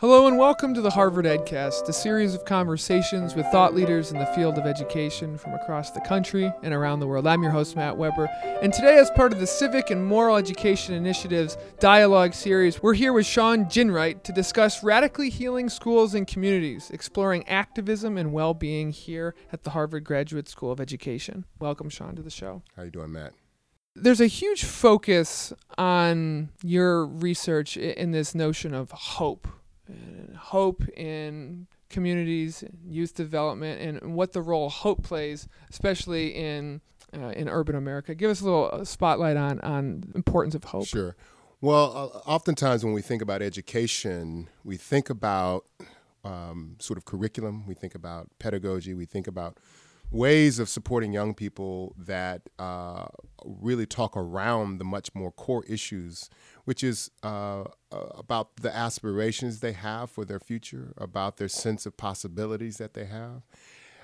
Hello and welcome to the Harvard EdCast, a series of conversations with thought leaders in the field of education from across the country and around the world. I'm your host, Matt Weber, and today, as part of the Civic and Moral Education Initiative's Dialogue series, we're here with Shawn Ginwright to discuss radically healing schools and communities, exploring activism and well being here at the Harvard Graduate School of Education. Welcome, Shawn, to the show. How you doing, Matt? There's a huge focus on your research in this notion of hope hope in communities, youth development, and what the role hope plays, especially in uh, in urban America. Give us a little uh, spotlight on on importance of hope. Sure. Well, uh, oftentimes when we think about education, we think about um, sort of curriculum, we think about pedagogy, we think about ways of supporting young people that uh, really talk around the much more core issues, which is uh, uh, about the aspirations they have for their future, about their sense of possibilities that they have.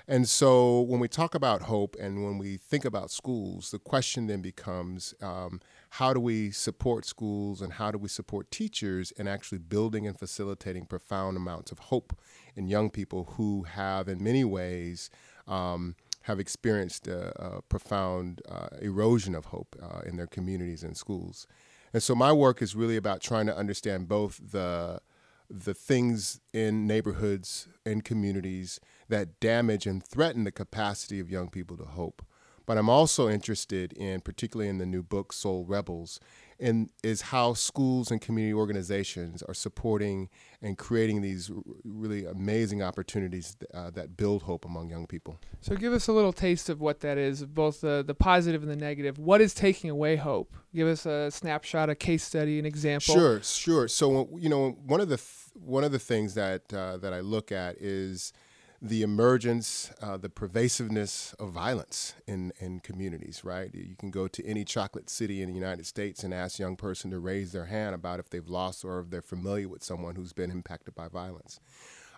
And so when we talk about hope and when we think about schools, the question then becomes um, how do we support schools and how do we support teachers in actually building and facilitating profound amounts of hope in young people who have, in many ways, um, have experienced a, a profound uh, erosion of hope uh, in their communities and schools. And so my work is really about trying to understand both the the things in neighborhoods and communities that damage and threaten the capacity of young people to hope. But I'm also interested in, particularly in the new book, Soul Rebels, in is how schools and community organizations are supporting and creating these really amazing opportunities uh, that build hope among young people. So, give us a little taste of what that is, both the, the positive and the negative. What is taking away hope? Give us a snapshot, a case study, an example. Sure, sure. So, you know, one of the th- one of the things that uh, that I look at is the emergence, uh, the pervasiveness of violence in, in communities, right? You can go to any chocolate city in the United States and ask a young person to raise their hand about if they've lost or if they're familiar with someone who's been impacted by violence.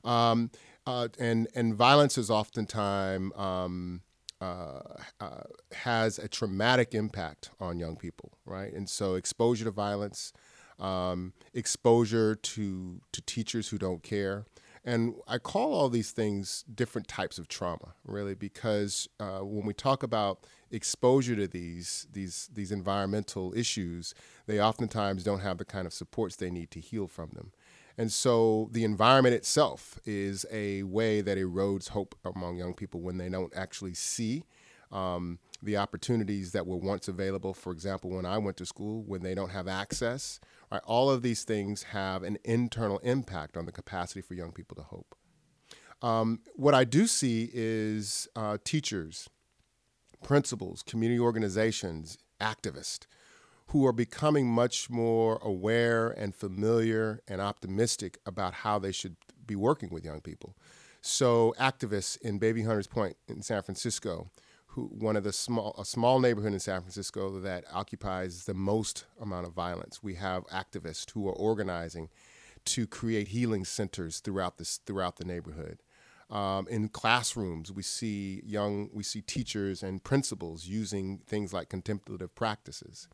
Um, uh, and, and violence is oftentimes um, uh, uh, has a traumatic impact on young people, right? And so exposure to violence, um, exposure to, to teachers who don't care, and I call all these things different types of trauma, really, because uh, when we talk about exposure to these these these environmental issues, they oftentimes don't have the kind of supports they need to heal from them. And so the environment itself is a way that erodes hope among young people when they don't actually see um, the opportunities that were once available. For example, when I went to school, when they don't have access Right? All of these things have an internal impact on the capacity for young people to hope. Um, what I do see is uh, teachers, principals, community organizations, activists who are becoming much more aware and familiar and optimistic about how they should be working with young people. So, activists in Bayview Hunters Point in San Francisco who one of the small a small neighborhood in San Francisco that occupies the most amount of violence. We have activists who are organizing to create healing centers throughout this throughout the neighborhood. Um, in classrooms, we see young we see teachers and principals using things like contemplative practices.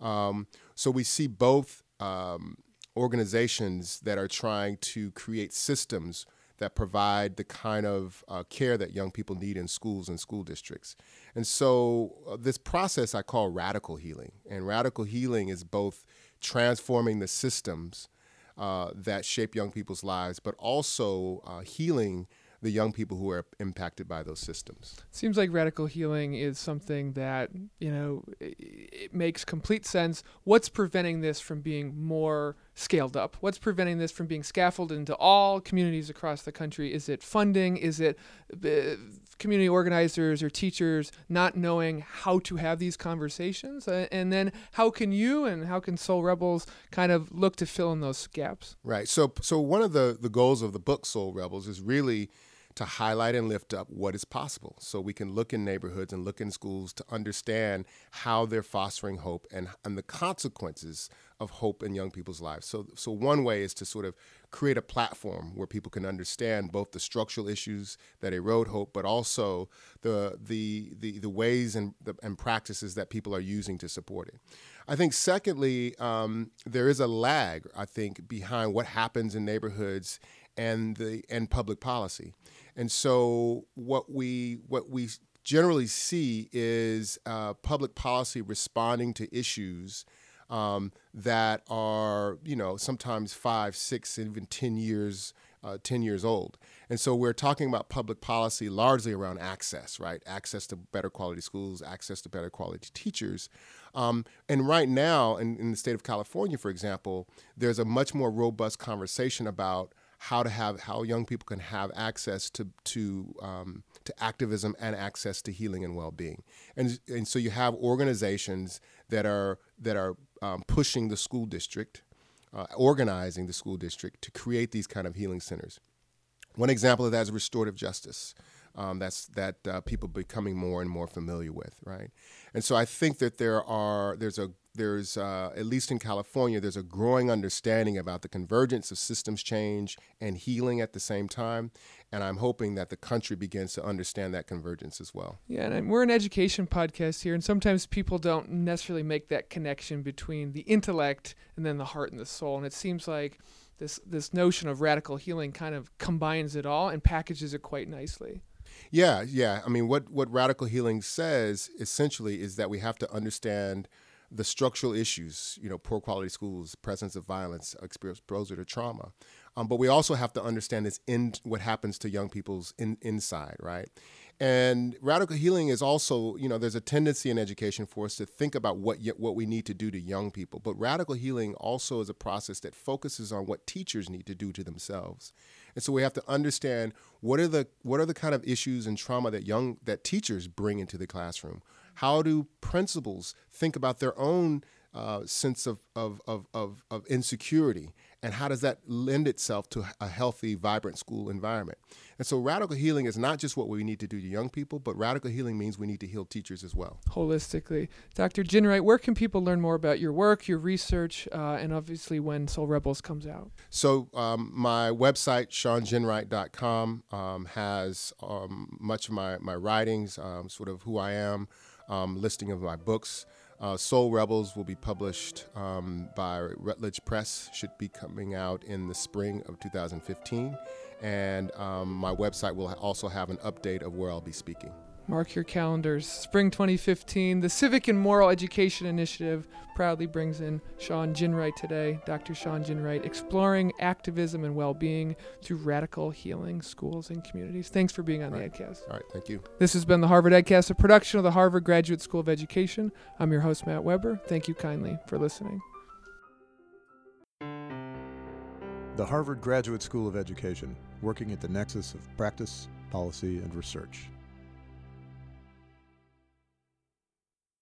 Um, so we see both um, organizations that are trying to create systems that provide the kind of uh, care that young people need in schools and school districts. And so, uh, this process I call radical healing. And radical healing is both transforming the systems uh, that shape young people's lives, but also uh, healing the young people who are impacted by those systems. Seems like radical healing is something that, you know, it, it makes complete sense. What's preventing this from being more scaled up? What's preventing this from being scaffolded into all communities across the country? Is it funding? Is it uh, community organizers or teachers not knowing how to have these conversations? Uh, and then how can you and how can Soul Rebels kind of look to fill in those gaps? Right. So so one of the the goals of the book Soul Rebels is really to highlight and lift up what is possible. So we can look in neighborhoods and look in schools to understand how they're fostering hope and, and the consequences of hope in young people's lives. So, so one way is to sort of create a platform where people can understand both the structural issues that erode hope, but also the the the, the ways and the, and practices that people are using to support it. I think, secondly, um, there is a lag. I think behind what happens in neighborhoods and the and public policy, and so what we what we generally see is uh, public policy responding to issues um, that are, you know, sometimes five, six, even 10 years, uh, 10 years old. And so we're talking about public policy largely around access, right? Access to better quality schools, access to better quality teachers. Um, and right now, in, in the state of California, for example, there's a much more robust conversation about how to have how young people can have access to to um, to activism and access to healing and well-being and and so you have organizations that are that are um, pushing the school district, uh, organizing the school district to create these kind of healing centers. One example of that is restorative justice. Um, that's that uh, people becoming more and more familiar with, right? And so I think that there are there's a there's uh, at least in California there's a growing understanding about the convergence of systems change and healing at the same time, and I'm hoping that the country begins to understand that convergence as well. Yeah, and we're an education podcast here, and sometimes people don't necessarily make that connection between the intellect and then the heart and the soul, and it seems like this this notion of radical healing kind of combines it all and packages it quite nicely. Yeah, yeah. I mean, what what radical healing says essentially is that we have to understand the structural issues, you know, poor quality schools, presence of violence, exposure to trauma. Um, but we also have to understand this in what happens to young people's in, inside, right? And radical healing is also, you know, there's a tendency in education for us to think about what what we need to do to young people. But radical healing also is a process that focuses on what teachers need to do to themselves. And so we have to understand what are the what are the kind of issues and trauma that young that teachers bring into the classroom how do principals think about their own uh, sense of, of, of, of, of insecurity? And how does that lend itself to a healthy, vibrant school environment? And so, radical healing is not just what we need to do to young people, but radical healing means we need to heal teachers as well. Holistically. Dr. Ginwright, where can people learn more about your work, your research, uh, and obviously when Soul Rebels comes out? So, um, my website, ShawnGinwright.com, um, has um, much of my, my writings, um, sort of who I am um, listing of my books. Uh, Soul Rebels will be published um, by Routledge Press, should be coming out in the spring of 2015. And um, my website will also have an update of where I'll be speaking. Mark your calendars. Spring 2015, the Civic and Moral Education Initiative proudly brings in Shawn Ginwright today, Dr. Shawn Ginwright, exploring activism and well being through radical healing schools and communities. Thanks for being on the EdCast. All right, thank you. This has been the Harvard EdCast, a production of the Harvard Graduate School of Education. I'm your host, Matt Weber. Thank you kindly for listening. The Harvard Graduate School of Education, working at the nexus of practice, policy, and research.